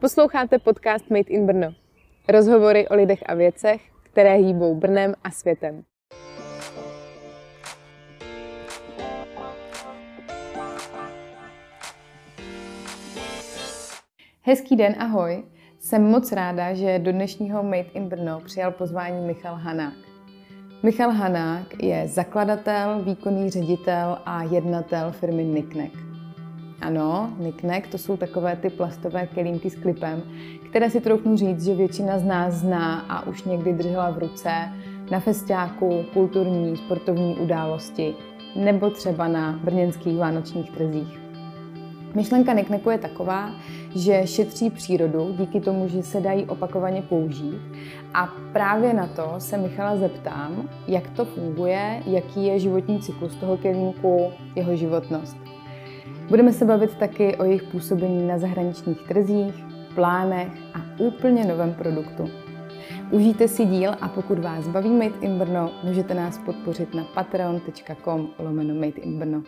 Posloucháte podcast Made in Brno. Rozhovory o lidech a věcech, které hýbou Brnem a světem. Hezký den, ahoj. Jsem moc ráda, že do dnešního Made in Brno přijal pozvání Michal Hanák. Michal Hanák je zakladatel, výkonný ředitel a jednatel firmy Niknek. Ano, Niknek to jsou takové ty plastové kelímky s klipem, které si troufnu říct, že většina z nás zná a už někdy držela v ruce na festiáku, kulturní, sportovní události nebo třeba na brněnských vánočních trzích. Myšlenka Nikneku je taková, že šetří přírodu díky tomu, že se dají opakovaně použít. A právě na to se Michala zeptám, jak to funguje, jaký je životní cyklus toho kelímku, jeho životnost. Budeme se bavit taky o jejich působení na zahraničních trzích, plánech a úplně novém produktu. Užijte si díl a pokud vás baví Made in Brno, můžete nás podpořit na patreon.com lomeno Made in Brno.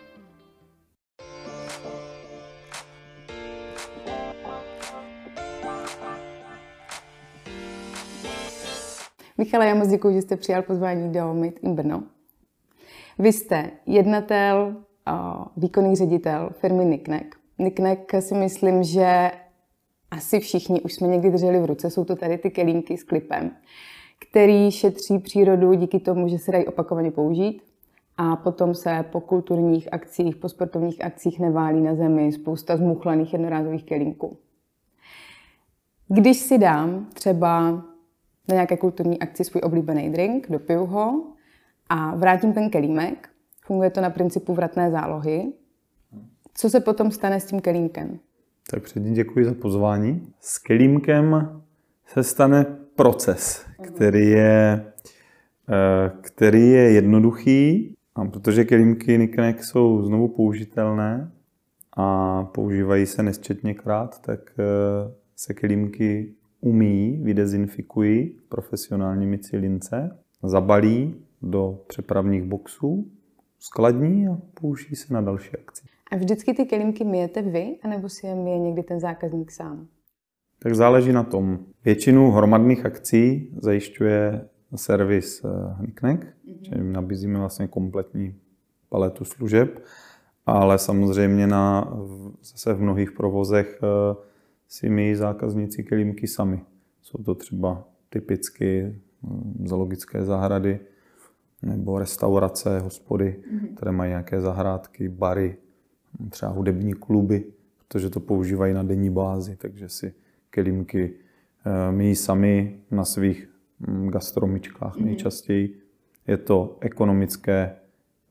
Michale, já moc děkuji, že jste přijal pozvání do Made in Brno. Vy jste jednatel, výkonný ředitel firmy Niknek. Niknek si myslím, že asi všichni už jsme někdy drželi v ruce. Jsou to tady ty kelímky s klipem, který šetří přírodu díky tomu, že se dají opakovaně použít a potom se po kulturních akcích, po sportovních akcích neválí na zemi spousta zmuchlaných jednorázových kelímků. Když si dám třeba na nějaké kulturní akci svůj oblíbený drink, dopiju ho a vrátím ten kelímek, funguje to na principu vratné zálohy. Co se potom stane s tím kelímkem? Tak předtím děkuji za pozvání. S kelímkem se stane proces, který je, eh, který je jednoduchý, a protože kelímky Niknek jsou znovu použitelné a používají se nesčetněkrát, tak eh, se kelímky umí, vydezinfikují profesionálními cilince, zabalí do přepravních boxů, skladní a použijí se na další akci. A vždycky ty kelímky myjete vy, anebo si je myje někdy ten zákazník sám? Tak záleží na tom. Většinu hromadných akcí zajišťuje servis Hniknek, mm-hmm. čili nabízíme vlastně kompletní paletu služeb, ale samozřejmě na, zase v mnohých provozech eh, si myjí zákazníci kelímky sami. Jsou to třeba typicky hm, zoologické zahrady nebo restaurace, hospody, mm-hmm. které mají nějaké zahrádky, bary, třeba hudební kluby, protože to používají na denní bázi, takže si kelímky eh, myjí sami na svých hm, gastromičkách mm-hmm. nejčastěji. Je to ekonomické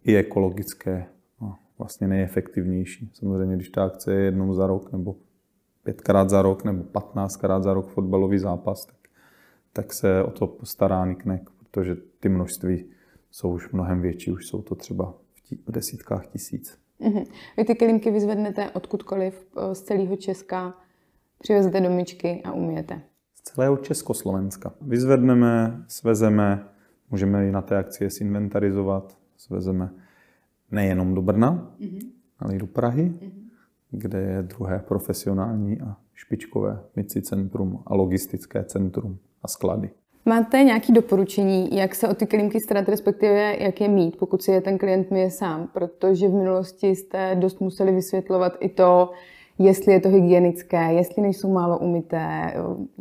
i ekologické a vlastně nejefektivnější. Samozřejmě, když ta akce je jednou za rok nebo pětkrát za rok nebo patnáctkrát za rok fotbalový zápas, tak, tak se o to postará Niknek, protože ty množství jsou už mnohem větší, už jsou to třeba v, tí, v desítkách tisíc. Mm-hmm. Vy ty kelímky vyzvednete odkudkoliv eh, z celého Česka, přivezete do myčky a umíjete. Z celého Československa. Vyzvedneme, svezeme, můžeme i na té akci zinventarizovat, svezeme nejenom do Brna, mm-hmm. ale i do Prahy. Mm-hmm kde je druhé profesionální a špičkové myci centrum a logistické centrum a sklady. Máte nějaké doporučení, jak se o ty kelímky starat, respektive jak je mít, pokud si je ten klient myje sám? Protože v minulosti jste dost museli vysvětlovat i to, jestli je to hygienické, jestli nejsou málo umité,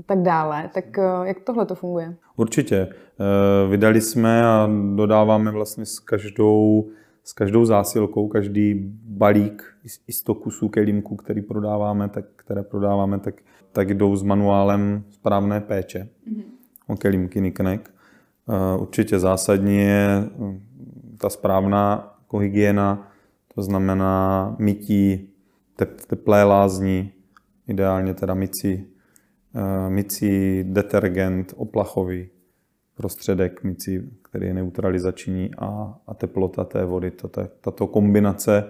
tak dále. Tak eh, jak tohle to funguje? Určitě. Eh, vydali jsme a dodáváme vlastně s každou s každou zásilkou, každý balík i 100 kusů kelímků, který prodáváme, tak, které prodáváme, tak, tak jdou s manuálem správné péče mm-hmm. Kelímky Niknek. Uh, určitě zásadní je hm, ta správná jako hygiena, to znamená mytí tep, teplé lázní, ideálně teda mycí, uh, mycí detergent oplachový, prostředek mycí, který je neutralizační a, a teplota té vody. Tato, tato kombinace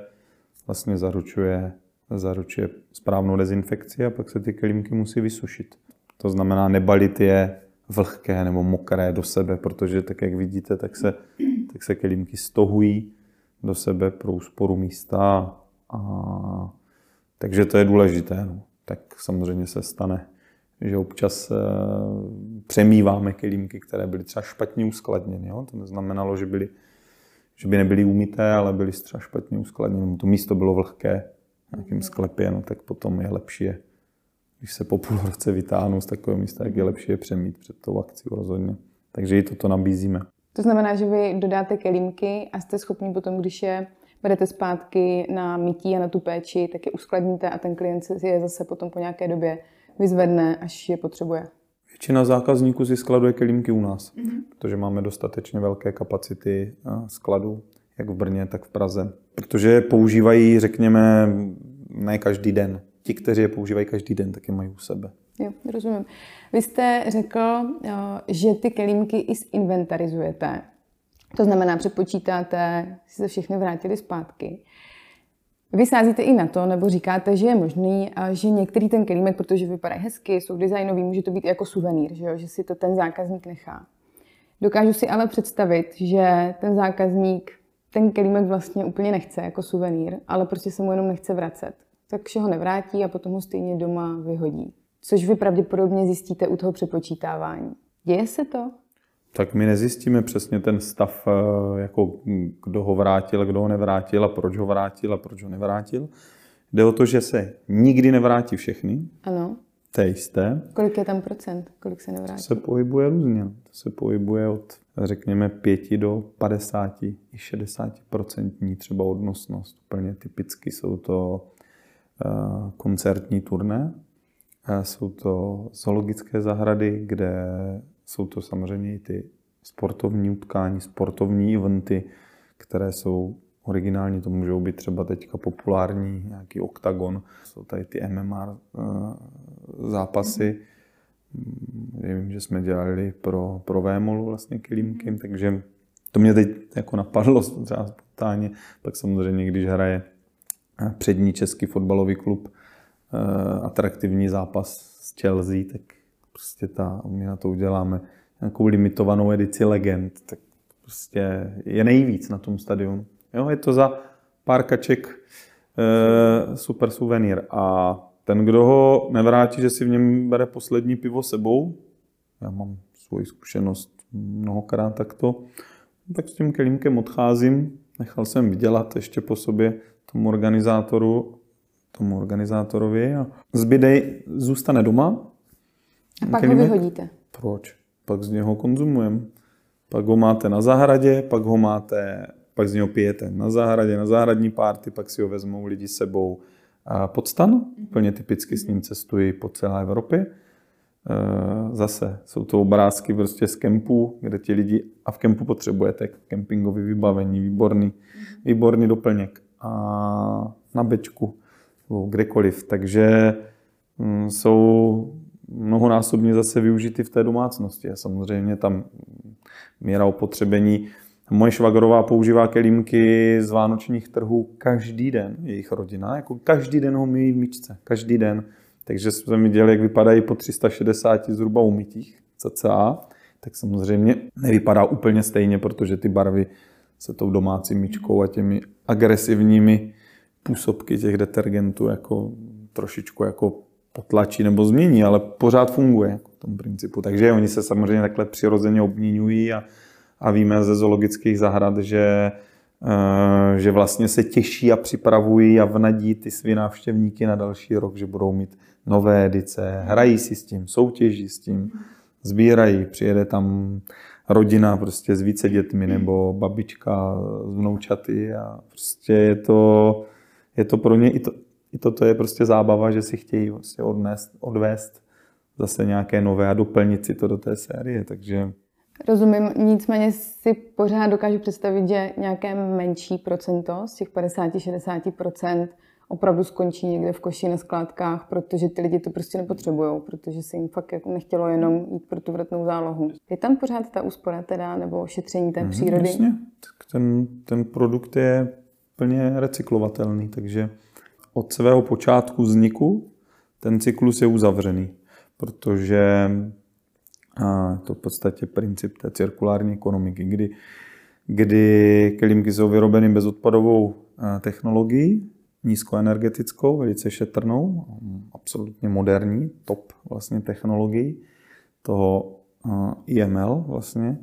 vlastně zaručuje, zaručuje správnou dezinfekci a pak se ty kelímky musí vysušit. To znamená nebalit je vlhké nebo mokré do sebe, protože tak, jak vidíte, tak se, tak se kelímky stohují do sebe pro úsporu místa. A, takže to je důležité. No. Tak samozřejmě se stane že občas přemýváme kelímky, které byly třeba špatně uskladněny. Jo? To neznamenalo, že, byly, že by nebyly umité, ale byly třeba špatně uskladněny. To místo bylo vlhké v nějakém sklepě, no, tak potom je lepší je, když se po půl roce vytáhnou z takového místa, tak je lepší je přemít před tou akcí rozhodně. Takže i toto nabízíme. To znamená, že vy dodáte kelímky a jste schopni potom, když je vedete zpátky na mytí a na tu péči, tak je uskladníte a ten klient si je zase potom po nějaké době vyzvedne, až je potřebuje. Většina zákazníků si skladuje kelímky u nás, mm-hmm. protože máme dostatečně velké kapacity skladu, jak v Brně, tak v Praze. Protože používají, řekněme, ne každý den. Ti, kteří je používají každý den, tak je mají u sebe. Jo, rozumím. Vy jste řekl, že ty kelímky i zinventarizujete. To znamená, přepočítáte, si se všechny vrátili zpátky. Vy sázíte i na to, nebo říkáte, že je možný, že některý ten kelímek, protože vypadá hezky, jsou designový, může to být jako suvenýr, že, jo? že si to ten zákazník nechá. Dokážu si ale představit, že ten zákazník ten kelímek vlastně úplně nechce jako suvenýr, ale prostě se mu jenom nechce vracet. Takže ho nevrátí a potom ho stejně doma vyhodí. Což vy pravděpodobně zjistíte u toho přepočítávání. Děje se to? tak my nezjistíme přesně ten stav, eh, jako kdo ho vrátil, kdo ho nevrátil a proč ho vrátil a proč ho nevrátil. Jde o to, že se nikdy nevrátí všechny. Ano. To je jisté. Kolik je tam procent? Kolik se nevrátí? To se pohybuje různě. To se pohybuje od, řekněme, 5 do 50 i 60 procentní třeba odnosnost. Úplně typicky jsou to koncertní turné, uh, jsou to zoologické zahrady, kde jsou to samozřejmě i ty sportovní utkání, sportovní eventy, které jsou originální, to můžou být třeba teďka populární, nějaký oktagon, jsou tady ty MMA eh, zápasy. Mm-hmm. Vím, že jsme dělali pro, pro Vémolu vlastně kilímky, takže to mě teď jako napadlo třeba spontánně. Pak samozřejmě, když hraje eh, přední český fotbalový klub, eh, atraktivní zápas s Chelsea, tak prostě ta, my na to uděláme nějakou limitovanou edici legend, tak prostě je nejvíc na tom stadionu. Jo, je to za pár kaček e, super suvenýr. A ten, kdo ho nevrátí, že si v něm bere poslední pivo sebou, já mám svoji zkušenost mnohokrát takto, tak s tím kelímkem odcházím. Nechal jsem vydělat ještě po sobě tomu organizátoru, tomu organizátorovi a zbydej zůstane doma a pak ho vyhodíte. Proč? Pak z něho konzumujeme. Pak ho máte na zahradě, pak ho máte, pak z něho pijete na zahradě, na zahradní párty, pak si ho vezmou lidi sebou pod stan. Plně typicky s ním cestují po celé Evropě. E, zase jsou to obrázky prostě z kempů, kde ti lidi, a v kempu potřebujete kempingový vybavení, výborný, výborný doplněk a na bečku nebo kdekoliv. Takže mm, jsou mnohonásobně zase využity v té domácnosti. A samozřejmě tam míra opotřebení. Moje švagrová používá kelímky z vánočních trhů každý den, jejich rodina. Jako každý den ho myjí v myčce, každý den. Takže jsme viděli, jak vypadají po 360 zhruba umytích cca. Tak samozřejmě nevypadá úplně stejně, protože ty barvy se tou domácí myčkou a těmi agresivními působky těch detergentů jako trošičku jako potlačí nebo změní, ale pořád funguje jako v tom principu. Takže oni se samozřejmě takhle přirozeně obměňují a, a víme ze zoologických zahrad, že, uh, že vlastně se těší a připravují a vnadí ty svý návštěvníky na další rok, že budou mít nové edice, hrají si s tím, soutěží s tím, sbírají, přijede tam rodina prostě s více dětmi nebo babička s vnoučaty a prostě je to, je to pro ně i to, i toto je prostě zábava, že si chtějí vlastně odnést, odvést zase nějaké nové a doplnit si to do té série, takže... Rozumím, nicméně si pořád dokážu představit, že nějaké menší procento z těch 50-60% opravdu skončí někde v koši na skládkách, protože ty lidi to prostě nepotřebují, protože se jim fakt jako nechtělo jenom jít pro tu vratnou zálohu. Je tam pořád ta úspora teda, nebo šetření té mm, přírody? Jasně, tak ten, ten produkt je plně recyklovatelný, takže od svého počátku vzniku ten cyklus je uzavřený, protože a to v podstatě princip té cirkulární ekonomiky, kdy, kdy kelímky jsou vyrobeny bezodpadovou technologií, nízkoenergetickou, velice šetrnou, absolutně moderní, top vlastně technologií toho IML vlastně,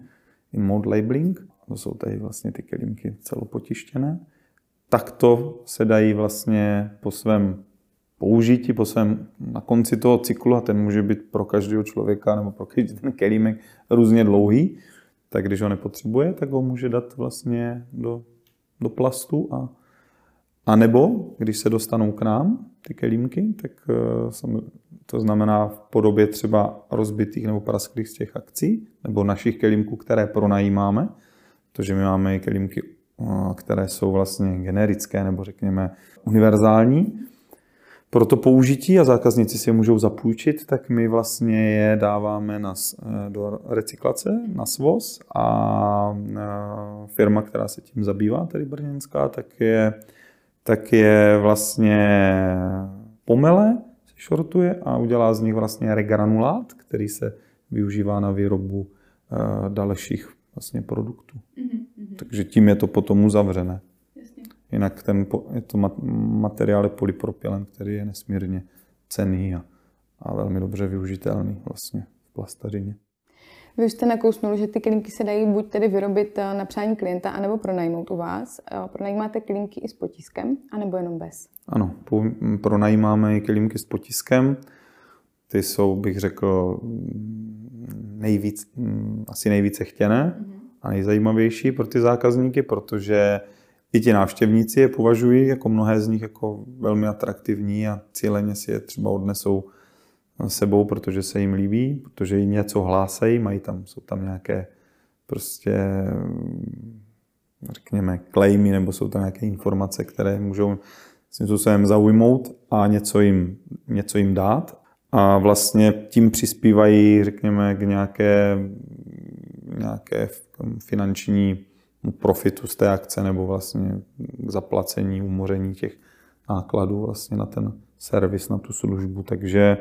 in mode labeling. To jsou tady vlastně ty kelímky celopotištěné. Takto se dají vlastně po svém použití, po svém, na konci toho cyklu, a ten může být pro každého člověka nebo pro každý ten kelímek různě dlouhý, tak když ho nepotřebuje, tak ho může dát vlastně do, do plastu a, a nebo, když se dostanou k nám, ty kelímky, tak eh, to znamená v podobě třeba rozbitých nebo prasklých z těch akcí, nebo našich kelímků, které pronajímáme, protože my máme i kelímky, eh, které jsou vlastně generické nebo řekněme univerzální, pro to použití a zákazníci si je můžou zapůjčit, tak my vlastně je dáváme na, eh, do recyklace, na svoz a firma, která se tím zabývá, tedy brněnská, tak je, tak je vlastně pomele, se šortuje a udělá z nich vlastně regranulát, který se využívá na výrobu eh, dalších vlastně produktů. Mm-hmm. Takže tím je to potom uzavřené. Jinak ten, je to materiál je polypropylen, který je nesmírně cený a, a velmi dobře využitelný vlastně v plastařině. Vy už jste nakousnul, že ty klínky se dají buď tedy vyrobit eh, na přání klienta, anebo pronajmout u vás. Eh, pronajímáte klínky i s potiskem, anebo jenom bez? Ano, pronajímáme i klínky s potiskem. Ty jsou, bych řekl, nejvíc, mm, asi nejvíce chtěné mm-hmm. a nejzajímavější pro ty zákazníky, protože i ti návštěvníci je považují jako mnohé z nich jako velmi atraktivní a cíleně si je třeba odnesou sebou, protože se jim líbí, protože jim něco hlásají, mají tam, jsou tam nějaké prostě řekněme klejmy nebo jsou tam nějaké informace, které můžou svým způsobem zaujmout a něco jim, něco jim dát. A vlastně tím přispívají, řekněme, k nějaké, nějaké finanční profitu z té akce nebo vlastně k zaplacení, umoření těch nákladů vlastně na ten servis, na tu službu. Takže,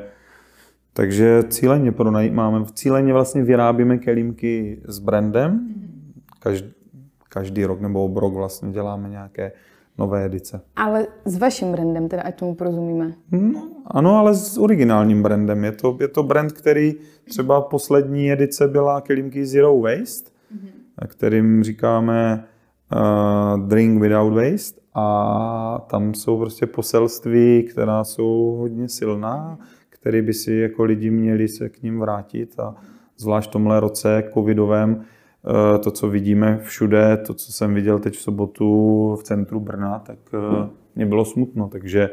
takže cíleně pronajímáme, cíleně vlastně vyrábíme kelímky s brandem. Každý, každý rok nebo obrok vlastně děláme nějaké nové edice. Ale s vaším brandem, teda ať tomu porozumíme. No, ano, ale s originálním brandem. Je to, je to brand, který třeba poslední edice byla kelímky Zero Waste, kterým říkáme uh, Drink Without Waste a tam jsou prostě poselství, která jsou hodně silná, které by si jako lidi měli se k ním vrátit a zvlášť v tomhle roce covidovém uh, to, co vidíme všude, to, co jsem viděl teď v sobotu v centru Brna, tak uh, mě bylo smutno, takže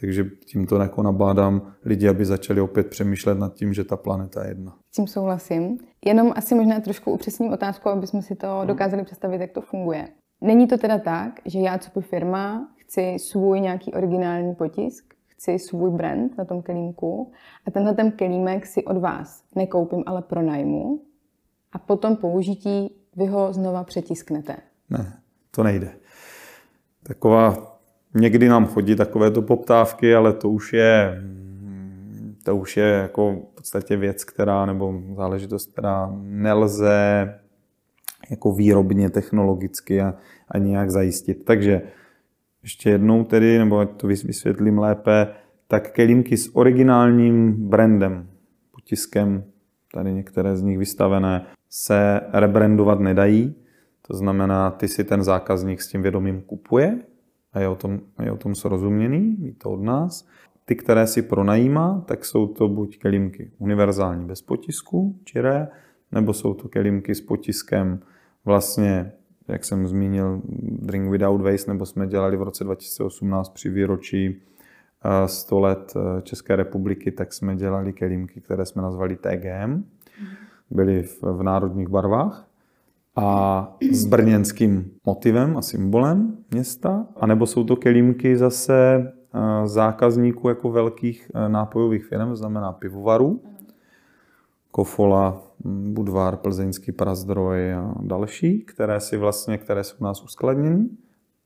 takže tímto jako nabádám lidi, aby začali opět přemýšlet nad tím, že ta planeta je jedna. S tím souhlasím. Jenom asi možná trošku upřesním otázku, aby jsme si to dokázali představit, jak to funguje. Není to teda tak, že já, co by firma, chci svůj nějaký originální potisk, chci svůj brand na tom kelímku a tenhle ten kelímek si od vás nekoupím, ale pronajmu a potom použití vy ho znova přetisknete. Ne, to nejde. Taková Někdy nám chodí takovéto poptávky, ale to už je, to už je jako v podstatě věc, která, nebo záležitost, která nelze jako výrobně, technologicky a, a nějak zajistit. Takže ještě jednou tedy, nebo ať to vysvětlím lépe, tak kelímky s originálním brandem, potiskem, tady některé z nich vystavené, se rebrandovat nedají. To znamená, ty si ten zákazník s tím vědomím kupuje, a je o tom, je o tom srozuměný, ví to od nás. Ty, které si pronajímá, tak jsou to buď kelímky univerzální bez potisku, čiré, nebo jsou to kelímky s potiskem vlastně, jak jsem zmínil, Drink Without Waste, nebo jsme dělali v roce 2018 při výročí 100 eh, let eh, České republiky, tak jsme dělali kelímky, které jsme nazvali TGM. Byly v, v národních barvách a s brněnským motivem a symbolem města, anebo jsou to kelímky zase eh, zákazníků jako velkých nápojových firm, znamená pivovarů, Kofola, Budvar, Plzeňský Prazdroj a další, které si vlastně, které jsou u nás uskladněny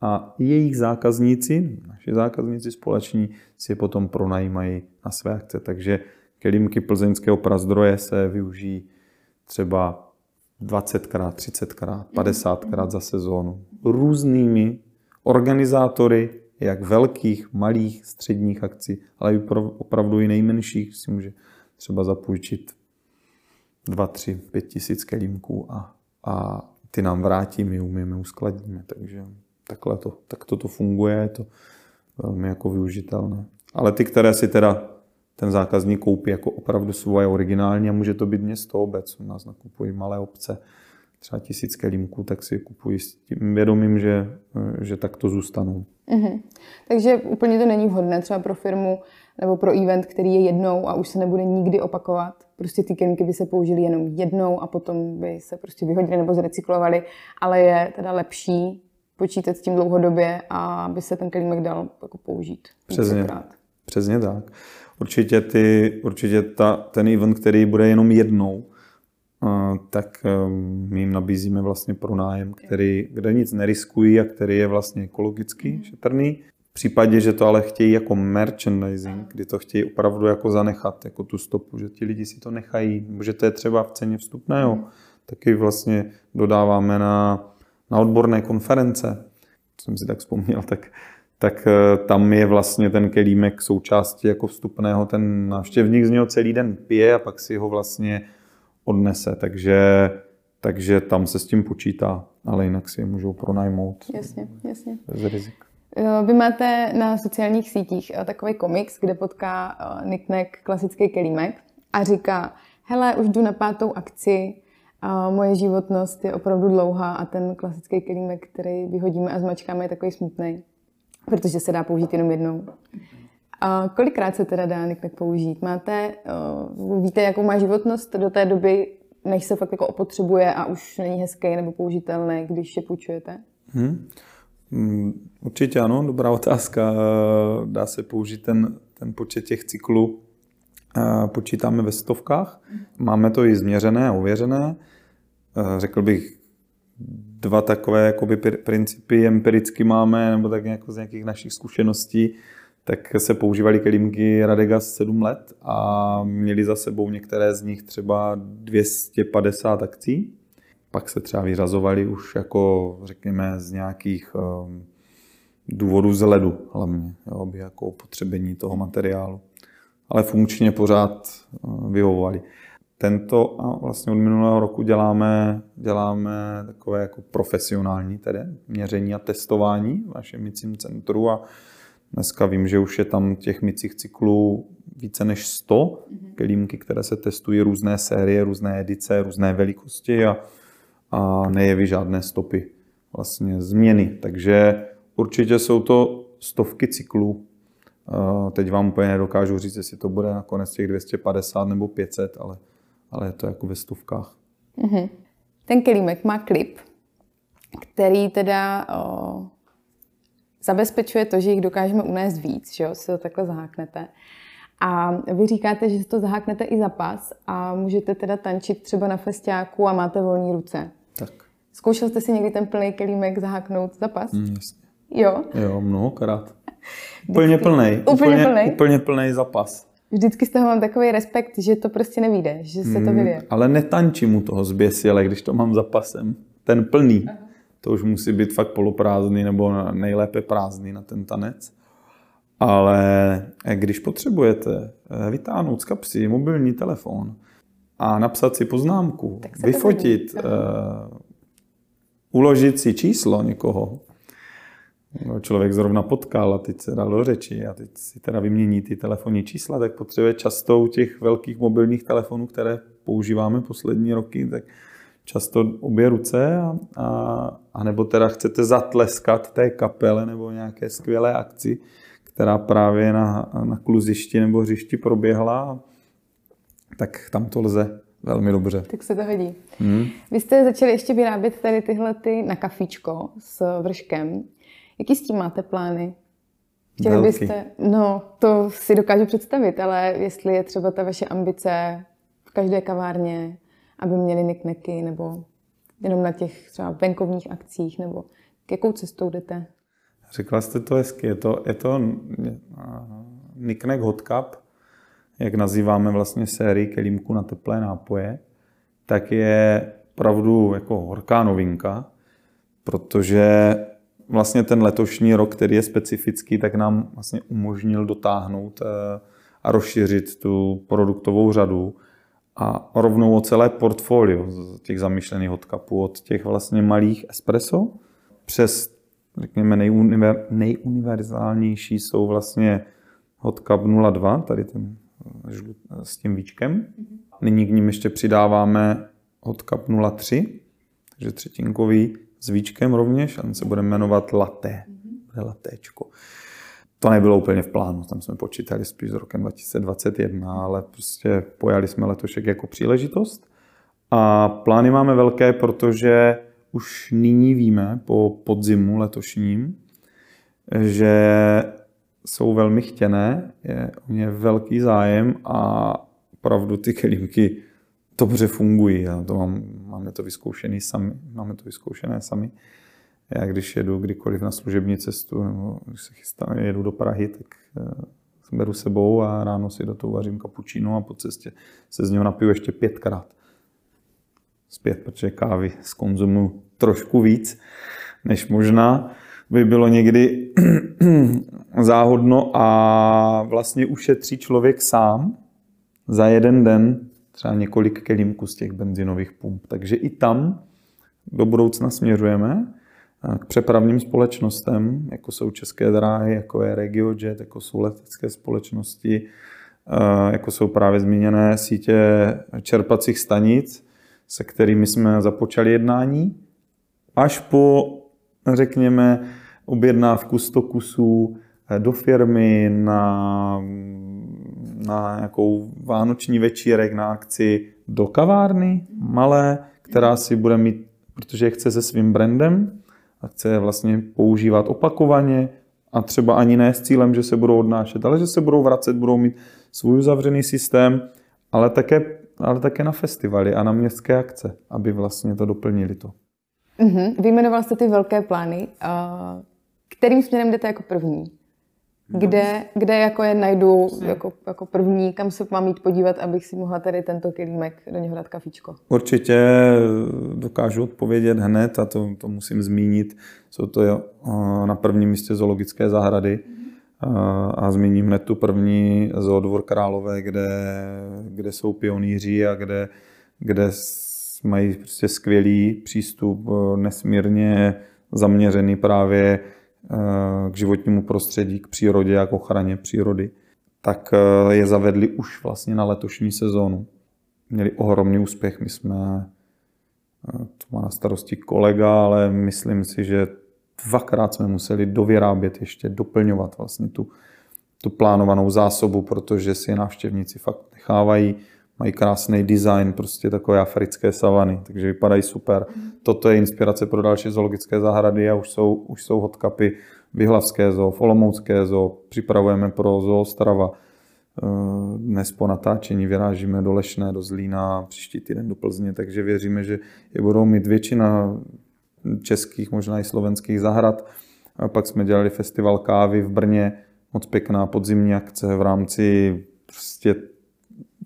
a jejich zákazníci, naši zákazníci společní, si je potom pronajímají na své akce. Takže kelímky plzeňského prazdroje se využijí třeba 20krát, 30krát, 50krát za sezónu různými organizátory jak velkých, malých, středních akcí, ale i opravdu i nejmenších si může třeba zapůjčit 2, 3, 5 tisíc kelímků a, a ty nám vrátí, my umíme, uskladníme. Takže takhle to, tak to, to funguje, je to velmi jako využitelné. Ale ty, které si teda ten zákazník koupí jako opravdu svoje originální a může to být město, obec. U nás nakupují malé obce, třeba tisíc kelímků, tak si kupují s tím vědomím, že, že tak to zůstanou. Mm-hmm. Takže úplně to není vhodné třeba pro firmu nebo pro event, který je jednou a už se nebude nikdy opakovat. Prostě ty kelímky by se použily jenom jednou a potom by se prostě vyhodily nebo zrecyklovaly, ale je teda lepší počítat s tím dlouhodobě a aby se ten kelímek dal jako použít. Přesně, přesně tak. Určitě, ty, určitě ta, ten event, který bude jenom jednou, tak ehm, my jim nabízíme vlastně pronájem, který, kde nic neriskují a který je vlastně ekologicky mhm. šetrný. V případě, že to ale chtějí jako merchandising, kdy to chtějí opravdu jako zanechat, jako tu stopu, že ti lidi si to nechají, nebo že to je třeba v ceně vstupného, taky vlastně dodáváme na, na odborné konference, co jsem si tak vzpomněl, tak, tak eh, tam je vlastně ten kelímek součástí jako vstupného, ten návštěvník z něho celý den pije a pak si ho vlastně odnese, takže, takže tam se s tím počítá, ale jinak si je můžou pronajmout. Jasně, jasně. Bez rizik. Vy máte na sociálních sítích eh, takový komiks, kde potká eh, Nicknek klasický kelímek a říká, hele, už jdu na pátou akci, a moje životnost je opravdu dlouhá a ten klasický kelímek, který vyhodíme a zmačkáme, je takový smutný, protože se dá použít jenom jednou. A kolikrát se teda dá Nicknek použít? Máte, víte, jakou má životnost do té doby, než se fakt jako opotřebuje a už není hezký nebo použitelný, když je půjčujete? Hmm. Určitě ano, dobrá otázka. Dá se použít ten, ten počet těch cyklů. Počítáme ve stovkách. Máme to i změřené a ověřené. Řekl bych, dva takové jakoby, principy empiricky máme, nebo tak jako z nějakých našich zkušeností tak se používaly kelímky Radegas 7 let a měli za sebou některé z nich třeba 250 akcí. Pak se třeba vyřazovali už jako, řekněme, z nějakých um, důvodů z ledu hlavně, jo, aby jako potřebení toho materiálu. Ale funkčně pořád uh, vyhovovali. Tento a vlastně od minulého roku děláme, děláme takové jako profesionální tedy měření a testování v našem mycím centru a Dneska vím, že už je tam těch mycích cyklů více než 100 mm-hmm. kelímky, které se testují různé série, různé edice, různé velikosti a, a nejeví žádné stopy, vlastně změny. Takže určitě jsou to stovky cyklů. Teď vám úplně nedokážu říct, jestli to bude nakonec těch 250 nebo 500, ale, ale je to jako ve stovkách. Mm-hmm. Ten kelímek má klip, který teda o, zabezpečuje to, že jich dokážeme unést víc, že jo, si to takhle zaháknete. A vy říkáte, že to zaháknete i za pas a můžete teda tančit třeba na festiáku a máte volné ruce. Tak. Zkoušel jste si někdy ten plný kelímek zaháknout za pas? Mm, jasně. Jo? Jo, mnohokrát. Úplně plný. Úplně, plný? Úplně plný zapas. Vždycky z toho mám takový respekt, že to prostě nevíde, že se mm, to vyvije. Ale netančím mu toho zběsile, když to mám zapasem. Ten plný. Aha to už musí být fakt poloprázdný nebo nejlépe prázdný na ten tanec. Ale když potřebujete eh, vytáhnout z kapsy mobilní telefon a napsat si poznámku, vyfotit, uh, uložit si číslo někoho, člověk zrovna potkal a teď se dal do řeči a teď si teda vymění ty telefonní čísla, tak potřebuje často u těch velkých mobilních telefonů, které používáme poslední roky, tak často obě ruce a, a, a nebo teda chcete zatleskat té kapele nebo nějaké skvělé akci, která právě na, na kluzišti nebo hřišti proběhla, tak tam to lze velmi dobře. Tak se to hodí. Hmm. Vy jste začali ještě vyrábět tady tyhle ty na kafíčko s vrškem. Jaký s tím máte plány? Chtěli Velký. byste, no to si dokážu představit, ale jestli je třeba ta vaše ambice v každé kavárně aby měli nikneky, nebo jenom na těch třeba venkovních akcích, nebo k jakou cestou jdete? Řekla jste to hezky, je to, je to Niknek Hot Cup, jak nazýváme vlastně sérii kelímku na teplé nápoje, tak je opravdu jako horká novinka, protože vlastně ten letošní rok, který je specifický, tak nám vlastně umožnil dotáhnout eh, a rozšířit tu produktovou řadu a rovnou o celé portfolio těch zamýšlených hotcupů, od těch vlastně malých espresso. Přes, řekněme, nejuniver, nejuniverzálnější jsou vlastně hotcup 02, tady ten s tím víčkem. Nyní k ním ještě přidáváme hotcup 03, takže třetinkový s víčkem rovněž, a se bude jmenovat latte, bude latéčko. To nebylo úplně v plánu, tam jsme počítali spíš s rokem 2021, ale prostě pojali jsme letošek jako příležitost. A plány máme velké, protože už nyní víme po podzimu letošním, že jsou velmi chtěné, je o ně velký zájem a opravdu ty kelímky dobře fungují. A to mám, máme to vyzkoušené sami. Máme to vyzkoušené sami. Já když jedu kdykoliv na služební cestu, nebo když se chystám, jedu do Prahy, tak uh, beru sebou a ráno si do toho uvařím kapučínu a po cestě se z něho napiju ještě pětkrát. Zpět, protože kávy z konzumu trošku víc, než možná by bylo někdy záhodno a vlastně ušetří člověk sám za jeden den třeba několik kelímků z těch benzinových pump. Takže i tam do budoucna směřujeme k přepravním společnostem, jako jsou České dráhy, jako je RegioJet, jako jsou letecké společnosti, jako jsou právě zmíněné sítě čerpacích stanic, se kterými jsme započali jednání, až po, řekněme, objednávku 100 kusů eh, do firmy na, na nějakou vánoční večírek na akci do kavárny malé, která si bude mít, protože chce se svým brandem a chce je vlastně používat opakovaně a třeba ani ne s cílem, že se budou odnášet, ale že se budou vracet, budou mít svůj uzavřený systém, ale také, ale také na festivaly a na městské akce, aby vlastně to doplnili to. Mm-hmm. Vyjmenoval jste ty velké plány. Uh, kterým směrem jdete jako první? Kde, kde jako je najdu jako, jako první, kam se mám jít podívat, abych si mohla tady tento kelímek do něho dát kafičko? Určitě dokážu odpovědět hned a to, to musím zmínit. Jsou to na prvním místě zoologické zahrady a zmíním hned tu první zoodvor Králové, kde, kde jsou pionýři a kde, kde mají prostě skvělý přístup, nesmírně zaměřený právě Eh, k životnímu prostředí, k přírodě a k ochraně přírody, tak eh, je zavedli už vlastně na letošní sezónu. Měli ohromný úspěch. My jsme, eh, to má na starosti kolega, ale myslím si, že dvakrát jsme museli dovyrábět ještě, doplňovat vlastně tu, tu plánovanou zásobu, protože si návštěvníci fakt nechávají mají krásný design, prostě takové africké savany, takže vypadají super. Toto je inspirace pro další zoologické zahrady a už jsou, už jsou hotcupy v Vyhlavské zoo, Olomoucké zoo, připravujeme pro zoo Strava. Eh, dnes po natáčení vyrážíme do Lešné, do Zlína, příští týden do Plzně, takže věříme, že je budou mít většina českých, možná i slovenských zahrad. A pak jsme dělali festival kávy v Brně, moc pěkná podzimní akce v rámci prostě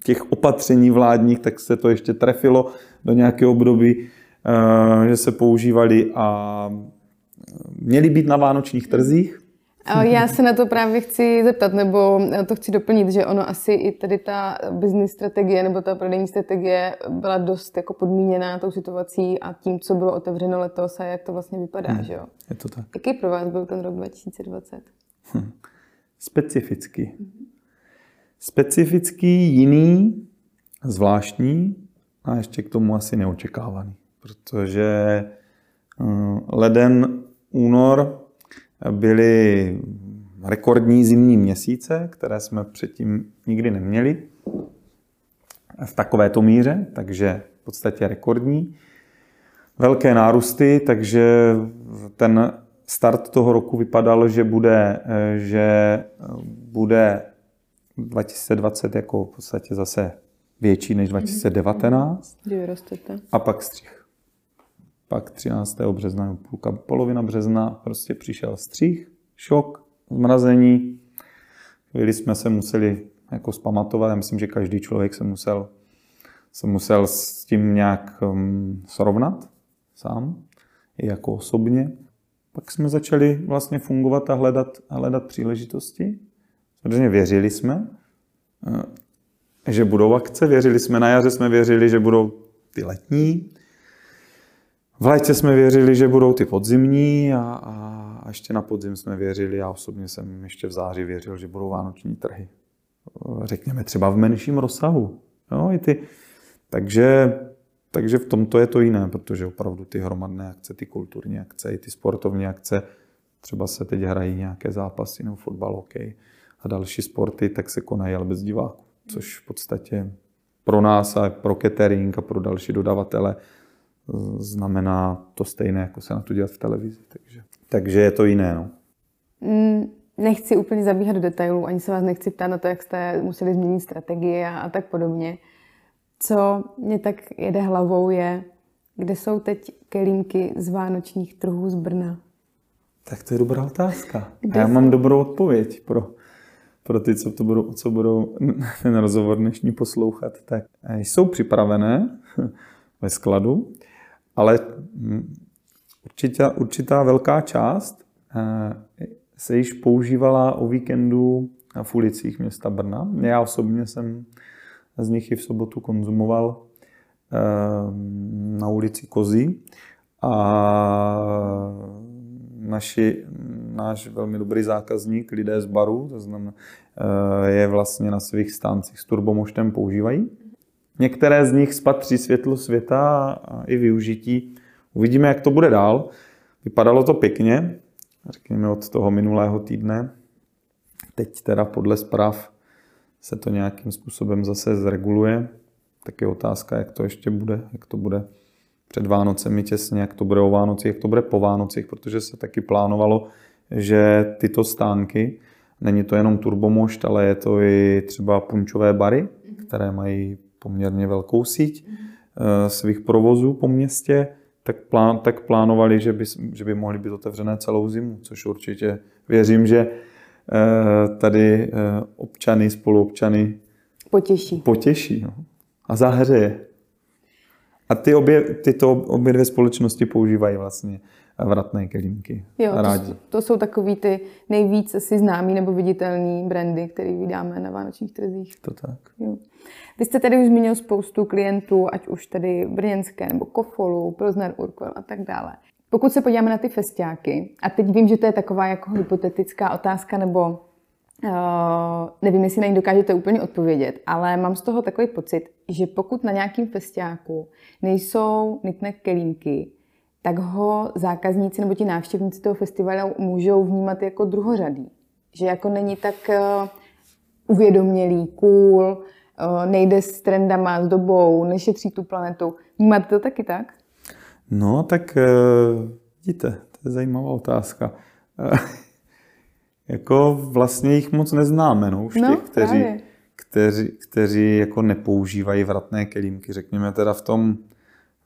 těch opatření vládních, tak se to ještě trefilo do nějakého období, eh, že se používali a měli být na vánočních trzích. Já se na to právě chci zeptat, nebo to chci doplnit, že ono asi i tady ta business strategie nebo ta prodejní strategie byla dost jako podmíněná tou situací a tím, co bylo otevřeno letos a jak to vlastně vypadá, hmm, že jo? Je to tak. Jaký pro vás byl ten rok 2020? Hm. Specificky. Hmm specifický, jiný, zvláštní a ještě k tomu asi neočekávaný. Protože eh, leden, únor byly rekordní zimní měsíce, které jsme předtím nikdy neměli v takovéto míře, takže v podstatě rekordní. Velké nárůsty, takže ten start toho roku vypadal, že bude, eh, že bude 2020 jako v podstatě zase větší než 2019. Kdy vyrostete. A pak střih. Pak 13. března, půlka, polovina března prostě přišel střih, šok, zmrazení. Chvíli jsme se museli jako zpamatovat. Já myslím, že každý člověk se musel, se musel s tím nějak um, srovnat sám, i jako osobně. pak jsme začali vlastně fungovat a hledat, a hledat příležitosti. Samozřejmě věřili jsme, eh, že budou akce, věřili jsme na jaře, jsme věřili, že budou ty letní. V létě jsme věřili, že budou ty podzimní a, a ještě na podzim jsme věřili, já osobně jsem ještě v září věřil, že budou vánoční trhy. Řekněme třeba v menším rozsahu. Jo, i ty. Takže, takže v tomto je to jiné, protože opravdu ty hromadné akce, ty kulturní akce, i ty sportovní akce, třeba se teď hrají nějaké zápasy nebo fotbal, hokej a další sporty, tak se konají ale bez diváků, což v podstatě pro nás a pro catering a pro další dodavatele znamená to stejné, jako se na to dělat v televizi. Takže, takže je to jiné. No. Mm, nechci úplně zabíhat do detailů, ani se vás nechci ptát na to, jak jste museli změnit strategii a, a tak podobně. Co mě tak jede hlavou je, kde jsou teď kelímky z vánočních trhů z Brna? Tak to je dobrá otázka. Kde a já jsou? mám dobrou odpověď pro, pro ty, co, to budou, co budou ten rozhovor dnešní poslouchat. Tak jsou připravené ve skladu, ale určitá, určitá velká část eh, se již používala o víkendu v ulicích města Brna. Já osobně jsem z nich i v sobotu konzumoval eh, na ulici Kozí a naši, náš velmi dobrý zákazník, lidé z baru, to znamená, eh, je vlastně na svých stáncích s turbomoštem používají. Některé z nich spatří světlo světa a i využití. Uvidíme, jak to bude dál. Vypadalo to pěkně, řekněme od toho minulého týdne. Teď teda podle zpráv se to nějakým způsobem zase zreguluje. Tak je otázka, jak to ještě bude, jak to bude před Vánocemi těsně, jak to bude o Vánocích, jak to bude po Vánocích, protože se taky plánovalo, že tyto stánky, není to jenom turbomošt, ale je to i třeba punčové bary, které mají poměrně velkou síť eh, svých provozů po městě, tak, plán, tak plánovali, že by, že by mohly být otevřené celou zimu, což určitě věřím, že eh, tady eh, občany, spoluobčany potěší. potěší no. a zahřeje. A ty obě, tyto obě dvě společnosti používají vlastně vratné kelímky. Jo, rádi. To, to jsou takový ty nejvíc asi známý nebo viditelný brandy, které vydáme na vánočních trzích. To tak. Jo. Vy jste tady už zmínil spoustu klientů, ať už tady brněnské nebo Kofolu, Pilsner Urquell a tak dále. Pokud se podíváme na ty festiáky, a teď vím, že to je taková jako hypotetická otázka, nebo uh, nevím, jestli na ní dokážete úplně odpovědět, ale mám z toho takový pocit, že pokud na nějakém festiáku nejsou nikne kelímky, tak ho zákazníci nebo ti návštěvníci toho festivalu můžou vnímat jako druhořadý. Že jako není tak uh, uvědomělý, cool, uh, nejde s trendama, s dobou, nešetří tu planetu. Vnímáte to taky tak? No, tak vidíte, to je zajímavá otázka. Jako vlastně jich moc neznáme, no, už no, těch, kteří, kteří, kteří jako nepoužívají vratné kelímky, řekněme teda v tom,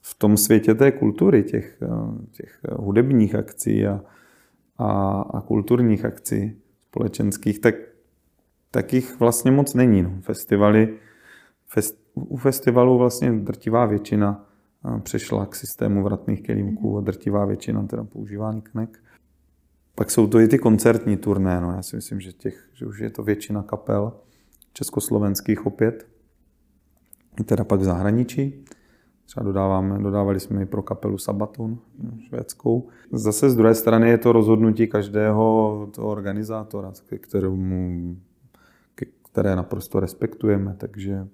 v tom světě té kultury, těch, těch hudebních akcí a, a, a kulturních akcí společenských, tak, tak jich vlastně moc není. No. Festivaly, fest, u festivalů vlastně drtivá většina přešla k systému vratných kelímků a drtivá většina teda používá knek. Pak jsou to i ty koncertní turné. No. Já si myslím, že, těch, že už je to většina kapel československých opět, teda pak v zahraničí. Třeba dodáváme, dodávali jsme i pro kapelu Sabaton švédskou. Zase z druhé strany je to rozhodnutí každého toho organizátora, kterému, které naprosto respektujeme, takže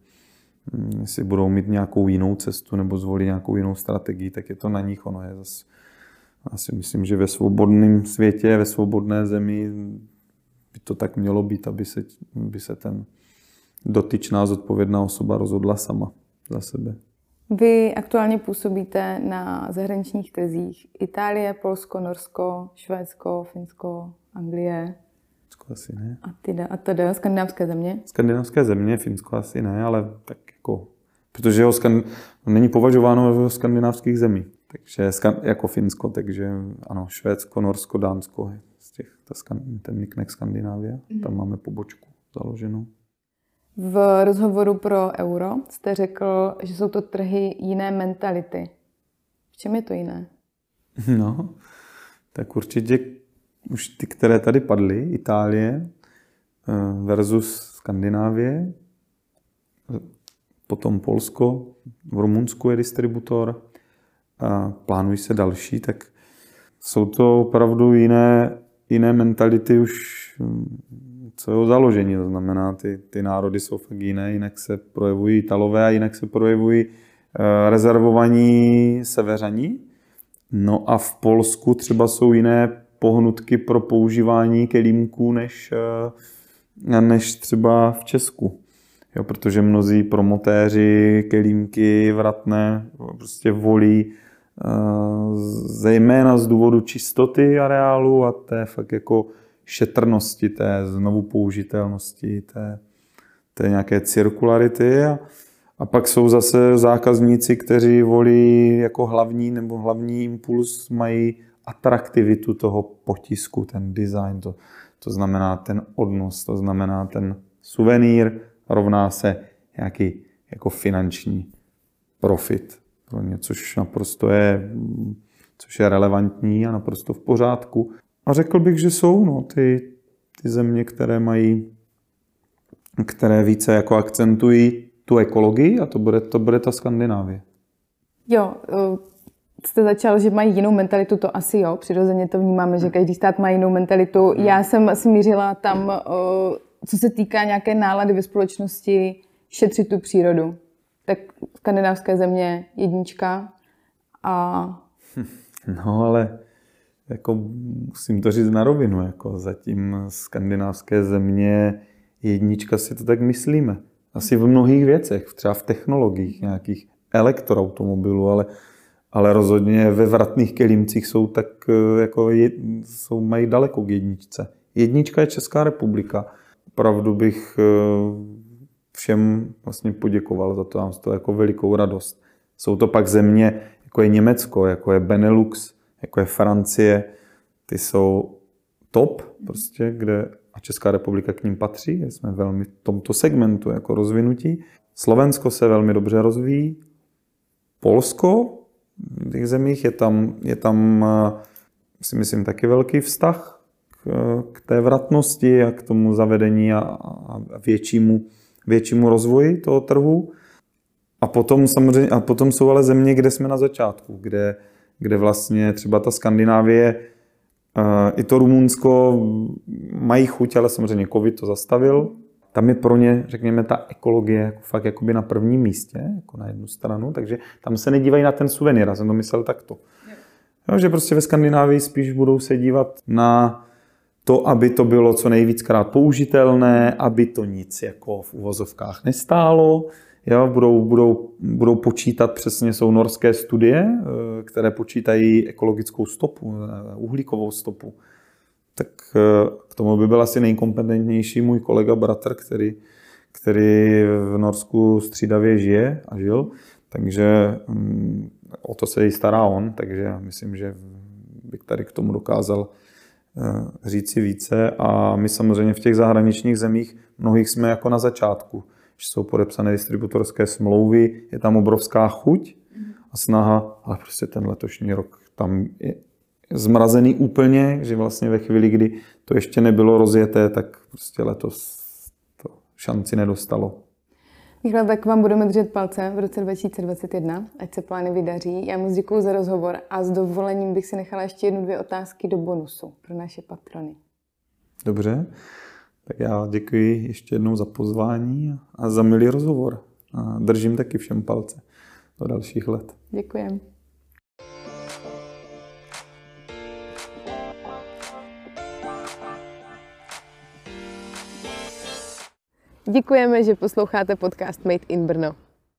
hm, jestli budou mít nějakou jinou cestu nebo zvolí nějakou jinou strategii, tak je to na nich. Ono je zase, já si myslím, že ve svobodném světě, ve svobodné zemi by to tak mělo být, aby se, by se ten dotyčná zodpovědná osoba rozhodla sama za sebe. Vy aktuálně působíte na zahraničních trzích Itálie, Polsko, Norsko, Švédsko, Finsko, Anglie. Finsko asi ne. A ty a teda skandinávské země? Skandinávské země, Finsko asi ne, ale tak jako, protože ho skan, není považováno v skandinávských zemí. Takže jako Finsko, takže ano, Švédsko, Norsko, Dánsko, z těch, ta, ten nicknek Skandinávie, mm-hmm. tam máme pobočku založenou. V rozhovoru pro Euro jste řekl, že jsou to trhy jiné mentality. V čem je to jiné? No, tak určitě už ty, které tady padly, Itálie eh, versus Skandinávie, potom Polsko, v Rumunsku je distributor, a plánují se další, tak jsou to opravdu jiné, jiné mentality už celého založení. To znamená, ty, ty národy jsou fakt jiné, jinak se projevují Italové a jinak se projevují uh, rezervovaní seveřaní. No a v Polsku třeba jsou jiné pohnutky pro používání kelímků než, uh, než třeba v Česku. Jo, protože mnozí promotéři kelímky vratné prostě volí zejména z důvodu čistoty areálu a té fakt jako šetrnosti, té znovu použitelnosti, té, té nějaké cirkularity. A, a pak jsou zase zákazníci, kteří volí jako hlavní nebo hlavní impuls mají atraktivitu toho potisku, ten design, to, to znamená ten odnos, to znamená ten suvenýr rovná se nějaký jako finanční profit pro ně, což naprosto je, což je relevantní a naprosto v pořádku. A řekl bych, že jsou no, ty, ty země, které mají, které více jako akcentují tu ekologii a to bude, to bude ta Skandinávie. Jo, eh, jste začal, že mají jinou mentalitu, to asi jo, přirozeně to vnímáme, že každý stát má jinou mentalitu. Já jsem asi mířila tam, eh, co se týká nějaké nálady ve společnosti, šetřit tu přírodu. Tak skandinávské země jednička a... No ale jako musím to říct na rovinu, jako zatím skandinávské země jednička si to tak myslíme. Asi v mnohých věcech, třeba v technologiích nějakých elektroautomobilů, ale, ale rozhodně ve vratných kelímcích jsou tak jako je, jsou, mají daleko k jedničce. Jednička je Česká republika. Opravdu bych eh, všem vlastně poděkoval za to, mám z toho jako velikou radost. Jsou to pak země, jako je Německo, jako je Benelux, jako je Francie, ty jsou top, prostě, kde a Česká republika k ním patří, jsme velmi v tomto segmentu jako rozvinutí. Slovensko se velmi dobře rozvíjí. Polsko v těch zemích je tam, je tam si myslím, taky velký vztah k, k té vratnosti a k tomu zavedení a, a většímu, většímu rozvoji toho trhu. A potom, samozřejmě, a potom jsou ale země, kde jsme na začátku, kde, kde vlastně třeba ta Skandinávie i to Rumunsko mají chuť, ale samozřejmě covid to zastavil. Tam je pro ně, řekněme, ta ekologie jako fakt jakoby na prvním místě, jako na jednu stranu, takže tam se nedívají na ten suvenýr, já jsem to myslel takto. Jo, že prostě ve Skandinávii spíš budou se dívat na to, aby to bylo co nejvíckrát použitelné, aby to nic jako v uvozovkách nestálo, Jo, budou, budou, budou počítat přesně, jsou norské studie, eh, které počítají ekologickou stopu, eh, uhlíkovou stopu. Tak eh, k tomu by byl asi nejkompetentnější můj kolega bratr, který, který v Norsku střídavě žije a žil. Takže mm, o to se jí stará on, takže myslím, že bych tady k tomu dokázal říci více. A my samozřejmě v těch zahraničních zemích mnohých jsme jako na začátku že jsou podepsané distributorské smlouvy, je tam obrovská chuť a snaha, ale prostě ten letošní rok tam je zmrazený úplně, že vlastně ve chvíli, kdy to ještě nebylo rozjeté, tak prostě letos to šanci nedostalo. Michal, tak vám budeme držet palce v roce 2021, ať se plány vydaří. Já moc děkuji za rozhovor a s dovolením bych si nechala ještě jednu, dvě otázky do bonusu pro naše patrony. Dobře. Tak já děkuji ještě jednou za pozvání a za milý rozhovor. A držím taky všem palce do dalších let. Děkujem. Děkujeme, že posloucháte podcast Made in Brno.